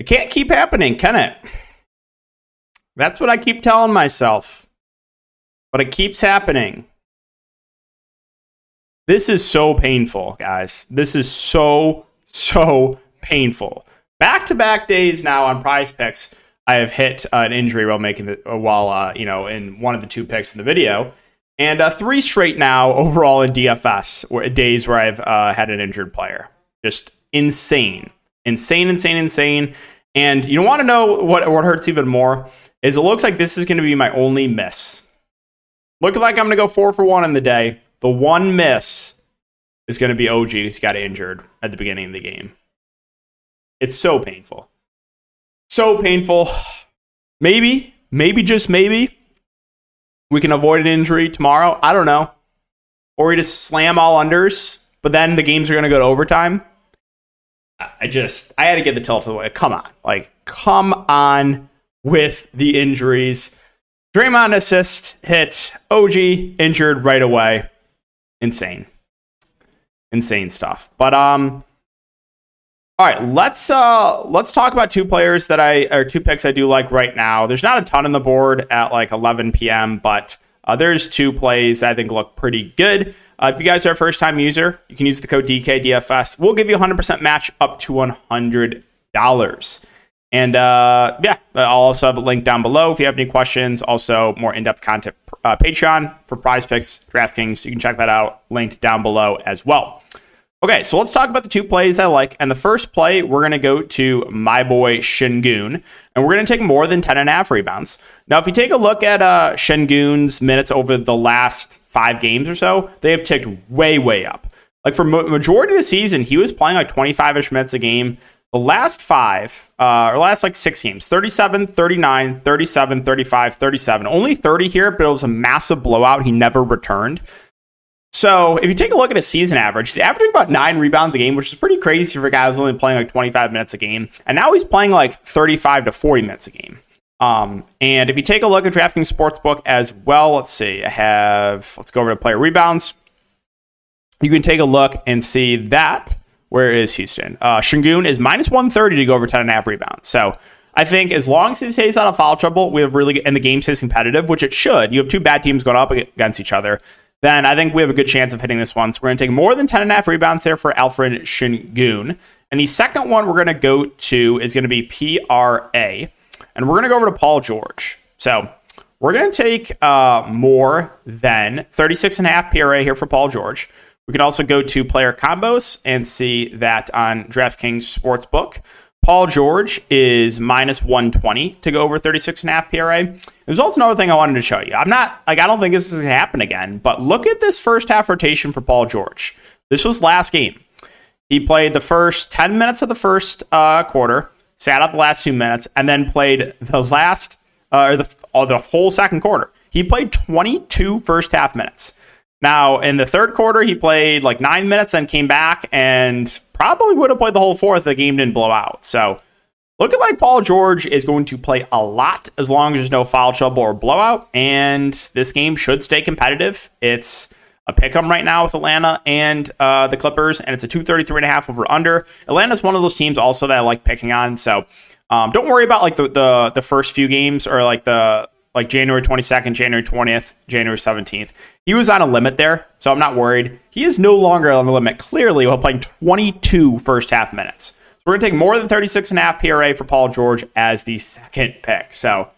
It can't keep happening, can it? That's what I keep telling myself. But it keeps happening. This is so painful, guys. This is so, so painful. Back to back days now on prize picks, I have hit uh, an injury while making the, while, uh, you know, in one of the two picks in the video. And uh, three straight now overall in DFS, where, days where I've uh, had an injured player. Just insane. Insane, insane, insane. And you want to know what, what hurts even more? Is it looks like this is going to be my only miss. Looking like I'm going to go four for one in the day. The one miss is going to be OG because he got injured at the beginning of the game. It's so painful. So painful. Maybe, maybe just maybe, we can avoid an injury tomorrow. I don't know. Or we just slam all unders, but then the games are going to go to overtime. I just, I had to get the tilt away. Come on. Like, come on with the injuries. Draymond assist hit. OG injured right away. Insane. Insane stuff. But um all right, let's uh let's talk about two players that I or two picks I do like right now. There's not a ton on the board at like 11 p.m., but uh, there's two plays I think look pretty good. Uh, if you guys are a first time user, you can use the code DKDFS. We'll give you 100% match up to $100. And uh, yeah, I'll also have a link down below if you have any questions. Also, more in depth content, uh, Patreon for prize picks, DraftKings. You can check that out, linked down below as well. Okay, so let's talk about the two plays I like. And the first play, we're going to go to my boy Sengun, and we're going to take more than 10 and a half rebounds. Now, if you take a look at uh, Sengun's minutes over the last five games or so, they have ticked way, way up. Like for majority of the season, he was playing like 25 ish minutes a game. The last five, uh, or last like six games 37, 39, 37, 35, 37. Only 30 here, but it was a massive blowout. He never returned. So if you take a look at his season average, he's averaging about nine rebounds a game, which is pretty crazy for a guy who's only playing like 25 minutes a game. And now he's playing like 35 to 40 minutes a game. Um, and if you take a look at DraftKings Sportsbook as well, let's see, I have, let's go over to player rebounds. You can take a look and see that where is Houston? Uh, Sengun is minus 130 to go over 10 and a half rebounds. So I think as long as he stays out of foul trouble, we have really, and the game stays competitive, which it should. You have two bad teams going up against each other. Then I think we have a good chance of hitting this one. So we're going to take more than 10 and a half rebounds here for Alperen Sengun. And the second one we're going to go to is going to be PRA. And we're going to go over to Paul George. So we're going to take uh, more than 36 and a half PRA here for Paul George. We can also go to player combos and see that on DraftKings Sportsbook. Paul George is minus 120 to go over 36 and a half PRA. There's also another thing I wanted to show you. I'm not like I don't think this is gonna happen again, but look at this first half rotation for Paul George. This was last game. He played the first 10 minutes of the first uh, quarter, sat out the last two minutes, and then played the last uh, or the, or the whole second quarter. He played 22 first half minutes. Now, in the third quarter, he played like nine minutes and came back and probably would have played the whole fourth. The game didn't blow out. So, looking like Paul George is going to play a lot as long as there's no foul trouble or blowout. And this game should stay competitive. It's a pick 'em right now with Atlanta and uh, the Clippers, and it's a 233 and a half over under. Atlanta's one of those teams also that I like picking on. So, um, don't worry about like the, the the first few games or like the like January 22nd, January 20th, January 17th. He was on a limit there, so I'm not worried. He is no longer on the limit, clearly, while playing 22 first half minutes. So we're going to take more than 36 and a half PRA for Paul George as the second pick. So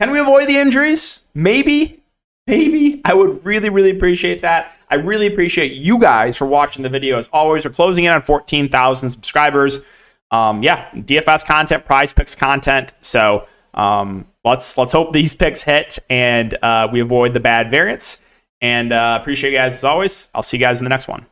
can we avoid the injuries? Maybe. Maybe. I would really, really appreciate that. I really appreciate you guys for watching the video. As always, we're closing in on 14,000 subscribers. Um, yeah, DFS content, prize picks content. So um, let's let's hope these picks hit and uh, we avoid the bad variance. And uh, appreciate you guys as always. I'll see you guys in the next one.